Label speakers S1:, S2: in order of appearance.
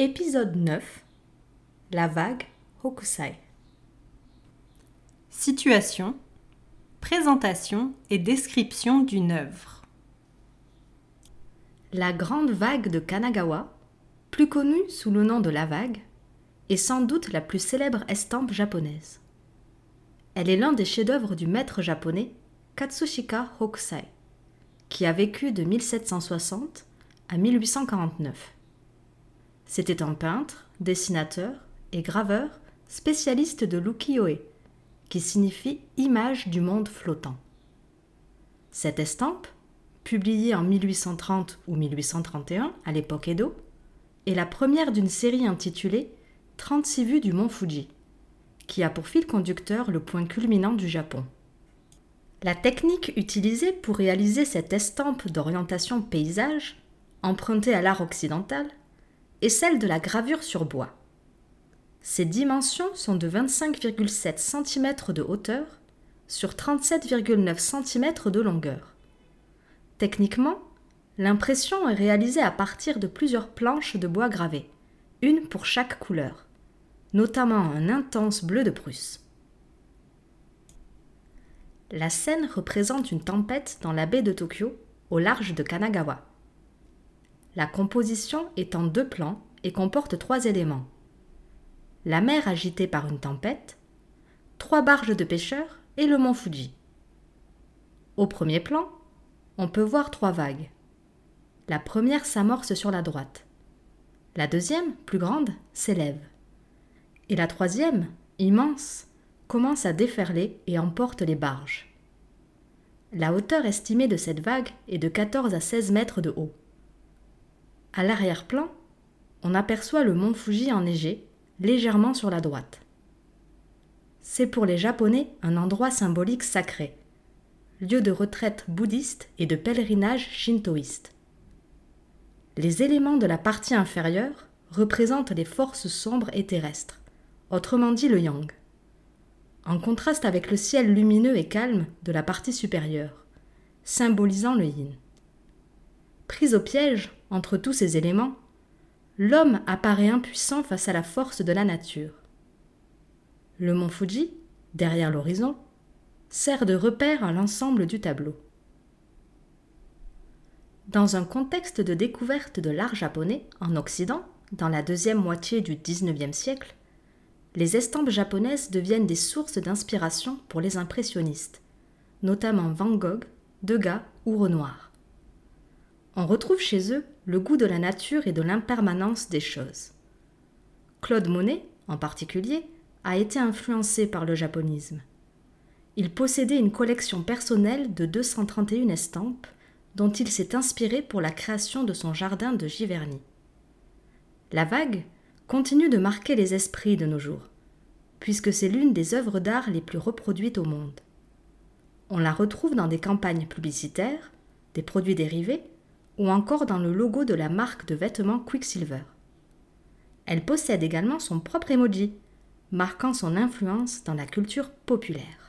S1: Épisode 9 La vague Hokusai.
S2: Situation, présentation et description d'une œuvre.
S1: La grande vague de Kanagawa, plus connue sous le nom de la vague, est sans doute la plus célèbre estampe japonaise. Elle est l'un des chefs-d'œuvre du maître japonais Katsushika Hokusai, qui a vécu de 1760 à 1849. C'était un peintre, dessinateur et graveur spécialiste de l'ukiyo-e, qui signifie image du monde flottant. Cette estampe, publiée en 1830 ou 1831 à l'époque Edo, est la première d'une série intitulée 36 vues du mont Fuji, qui a pour fil conducteur le point culminant du Japon. La technique utilisée pour réaliser cette estampe d'orientation paysage, empruntée à l'art occidental, est celle de la gravure sur bois. Ses dimensions sont de 25,7 cm de hauteur sur 37,9 cm de longueur. Techniquement, l'impression est réalisée à partir de plusieurs planches de bois gravé, une pour chaque couleur, notamment un intense bleu de Prusse. La scène représente une tempête dans la baie de Tokyo, au large de Kanagawa. La composition est en deux plans et comporte trois éléments. La mer agitée par une tempête, trois barges de pêcheurs et le mont Fuji. Au premier plan, on peut voir trois vagues. La première s'amorce sur la droite. La deuxième, plus grande, s'élève. Et la troisième, immense, commence à déferler et emporte les barges. La hauteur estimée de cette vague est de 14 à 16 mètres de haut. À l'arrière-plan, on aperçoit le mont Fuji enneigé, légèrement sur la droite. C'est pour les Japonais un endroit symbolique sacré, lieu de retraite bouddhiste et de pèlerinage shintoïste. Les éléments de la partie inférieure représentent les forces sombres et terrestres, autrement dit le yang, en contraste avec le ciel lumineux et calme de la partie supérieure, symbolisant le yin. Pris au piège entre tous ces éléments, l'homme apparaît impuissant face à la force de la nature. Le mont Fuji, derrière l'horizon, sert de repère à l'ensemble du tableau. Dans un contexte de découverte de l'art japonais en Occident, dans la deuxième moitié du XIXe siècle, les estampes japonaises deviennent des sources d'inspiration pour les impressionnistes, notamment Van Gogh, Degas ou Renoir on retrouve chez eux le goût de la nature et de l'impermanence des choses. Claude Monet, en particulier, a été influencé par le japonisme. Il possédait une collection personnelle de 231 estampes dont il s'est inspiré pour la création de son jardin de Giverny. La vague continue de marquer les esprits de nos jours, puisque c'est l'une des œuvres d'art les plus reproduites au monde. On la retrouve dans des campagnes publicitaires, des produits dérivés ou encore dans le logo de la marque de vêtements Quicksilver. Elle possède également son propre emoji, marquant son influence dans la culture populaire.